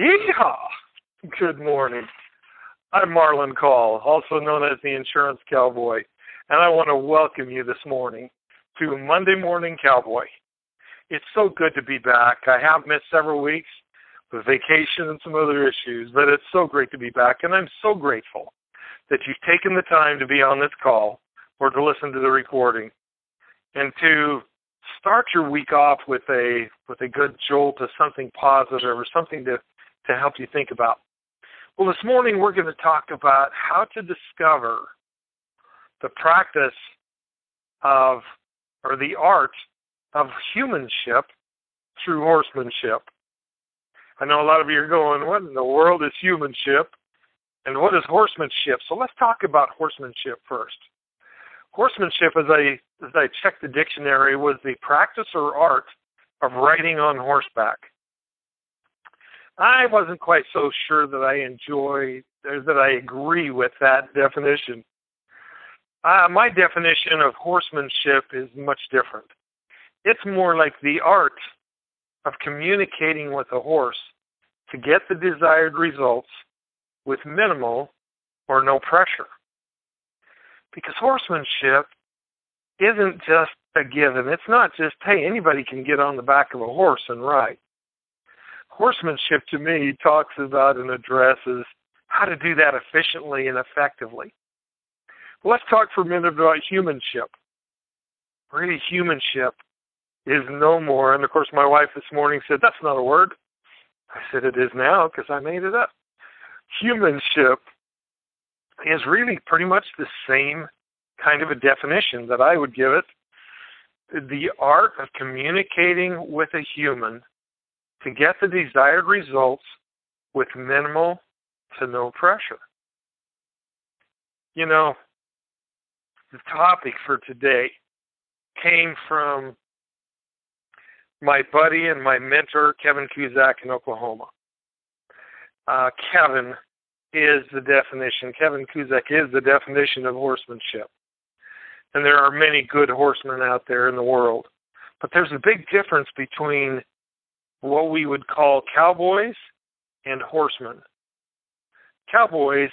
Yeehaw! Good morning. I'm Marlon Call, also known as the Insurance Cowboy, and I want to welcome you this morning to Monday Morning Cowboy. It's so good to be back. I have missed several weeks with vacation and some other issues, but it's so great to be back, and I'm so grateful that you've taken the time to be on this call or to listen to the recording and to start your week off with a with a good jolt of something positive or something to to help you think about. Well, this morning we're going to talk about how to discover the practice of or the art of humanship through horsemanship. I know a lot of you are going, what in the world is humanship? And what is horsemanship? So let's talk about horsemanship first. Horsemanship, as I as I checked the dictionary, was the practice or art of riding on horseback. I wasn't quite so sure that I enjoy or that I agree with that definition. Uh, my definition of horsemanship is much different. It's more like the art of communicating with a horse to get the desired results with minimal or no pressure. Because horsemanship isn't just a given. It's not just, hey, anybody can get on the back of a horse and ride. Horsemanship to me talks about and addresses how to do that efficiently and effectively. let's talk for a minute about humanship. Really, humanship is no more, and of course, my wife this morning said, that's not a word. I said, it is now because I made it up. Humanship is really pretty much the same kind of a definition that I would give it. The art of communicating with a human to get the desired results with minimal to no pressure. You know, the topic for today came from my buddy and my mentor, Kevin Kuzak in Oklahoma. Uh, Kevin is the definition, Kevin Kuzak is the definition of horsemanship. And there are many good horsemen out there in the world. But there's a big difference between what we would call cowboys and horsemen. Cowboys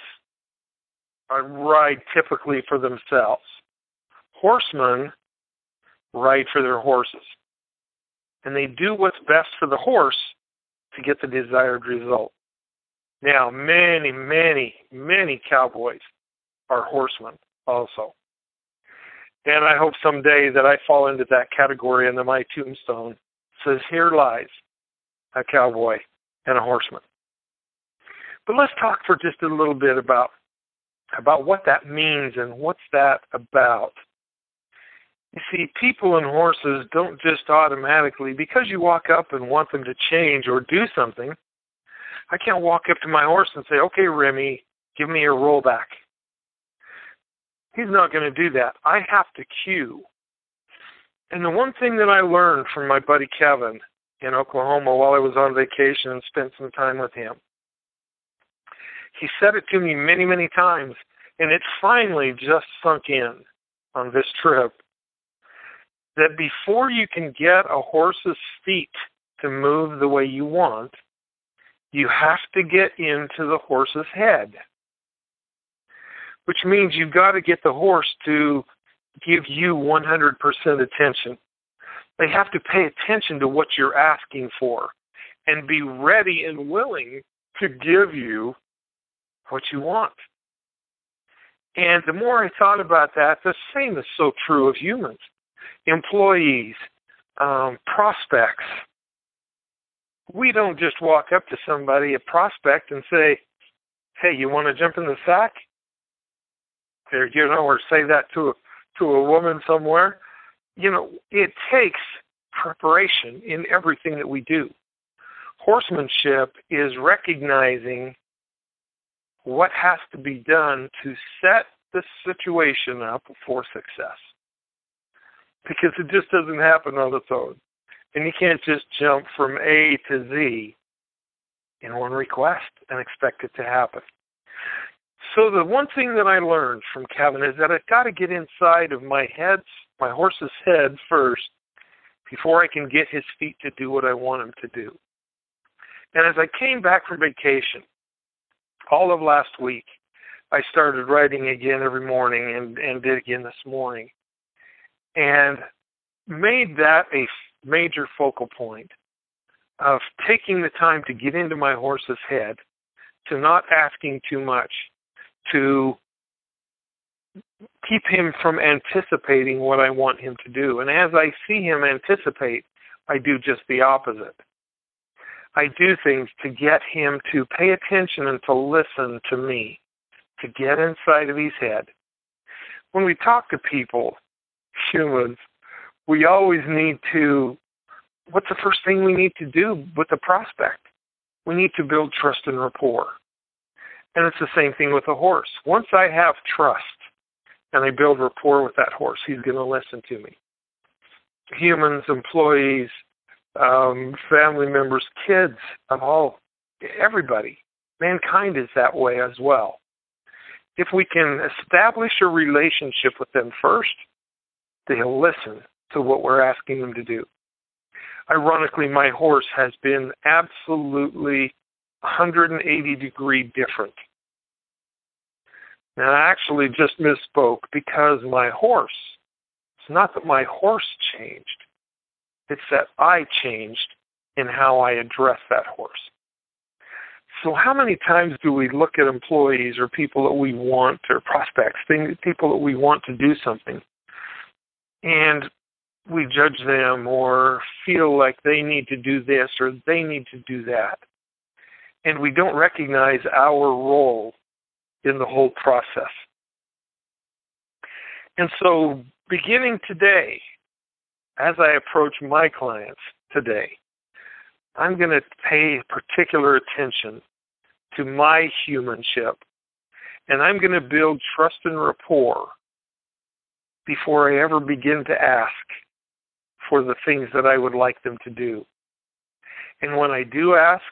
uh, ride typically for themselves. Horsemen ride for their horses. And they do what's best for the horse to get the desired result. Now, many, many, many cowboys are horsemen also. And I hope someday that I fall into that category and that my tombstone says, Here lies a cowboy and a horseman. But let's talk for just a little bit about about what that means and what's that about. You see, people and horses don't just automatically, because you walk up and want them to change or do something, I can't walk up to my horse and say, okay, Remy, give me a rollback. He's not going to do that. I have to cue. And the one thing that I learned from my buddy Kevin in Oklahoma while I was on vacation and spent some time with him, he said it to me many, many times, and it finally just sunk in on this trip that before you can get a horse's feet to move the way you want, you have to get into the horse's head. Which means you've got to get the horse to give you 100% attention. They have to pay attention to what you're asking for and be ready and willing to give you what you want. And the more I thought about that, the same is so true of humans, employees, um, prospects, we don't just walk up to somebody, a prospect, and say, "Hey, you want to jump in the sack?" Or you know, or say that to a to a woman somewhere. You know, it takes preparation in everything that we do. Horsemanship is recognizing what has to be done to set the situation up for success. Because it just doesn't happen on its own. And you can't just jump from A to Z in one request and expect it to happen. So the one thing that I learned from Kevin is that I've got to get inside of my head, my horse's head first, before I can get his feet to do what I want him to do. And as I came back from vacation, all of last week, I started riding again every morning and, and did again this morning. And made that a major focal point of taking the time to get into my horse's head, to not asking too much, to keep him from anticipating what I want him to do. And as I see him anticipate, I do just the opposite. I do things to get him to pay attention and to listen to me, to get inside of his head. When we talk to people, humans, we always need to, what's the first thing we need to do with the prospect? We need to build trust and rapport. And it's the same thing with a horse. Once I have trust and I build rapport with that horse, he's going to listen to me. Humans, employees, um, family members, kids, of all, everybody. Mankind is that way as well. If we can establish a relationship with them first, they'll listen to what we're asking them to do. Ironically, my horse has been absolutely 180 degree different. Now, I actually just misspoke because my horse, it's not that my horse changed, it's that I changed in how I address that horse. So, how many times do we look at employees or people that we want or prospects, things, people that we want to do something, and we judge them or feel like they need to do this or they need to do that. And we don't recognize our role in the whole process. And so, beginning today, as I approach my clients today, I'm going to pay particular attention to my humanship and I'm going to build trust and rapport before I ever begin to ask for the things that I would like them to do. And when I do ask,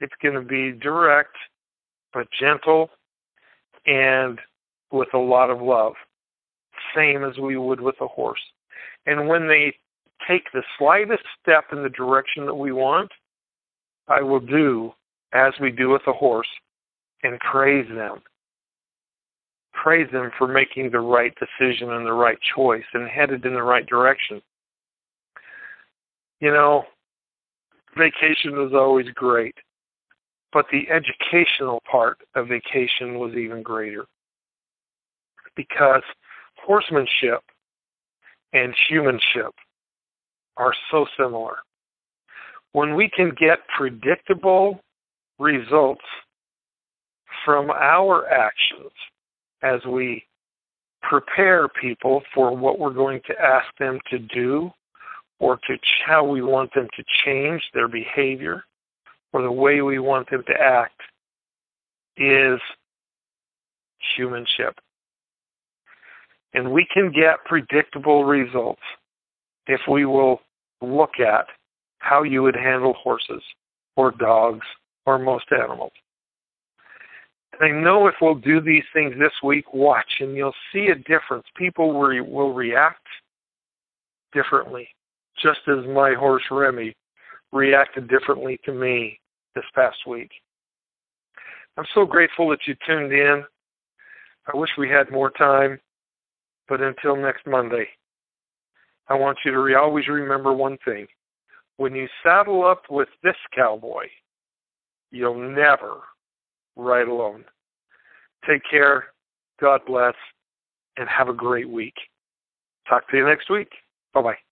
it's going to be direct but gentle and with a lot of love, same as we would with a horse. And when they take the slightest step in the direction that we want, I will do as we do with a horse and praise them praise them for making the right decision and the right choice and headed in the right direction. You know, vacation is always great, but the educational part of vacation was even greater because horsemanship and humanship are so similar. When we can get predictable results from our actions, as we prepare people for what we're going to ask them to do or to how we want them to change their behavior or the way we want them to act is humanship. And we can get predictable results if we will look at how you would handle horses or dogs or most animals. I know if we'll do these things this week, watch, and you'll see a difference. People will, will react differently, just as my horse Remy reacted differently to me this past week. I'm so grateful that you tuned in. I wish we had more time, but until next Monday, I want you to re- always remember one thing. When you saddle up with this cowboy, you'll never ride alone. Take care. God bless. And have a great week. Talk to you next week. Bye bye.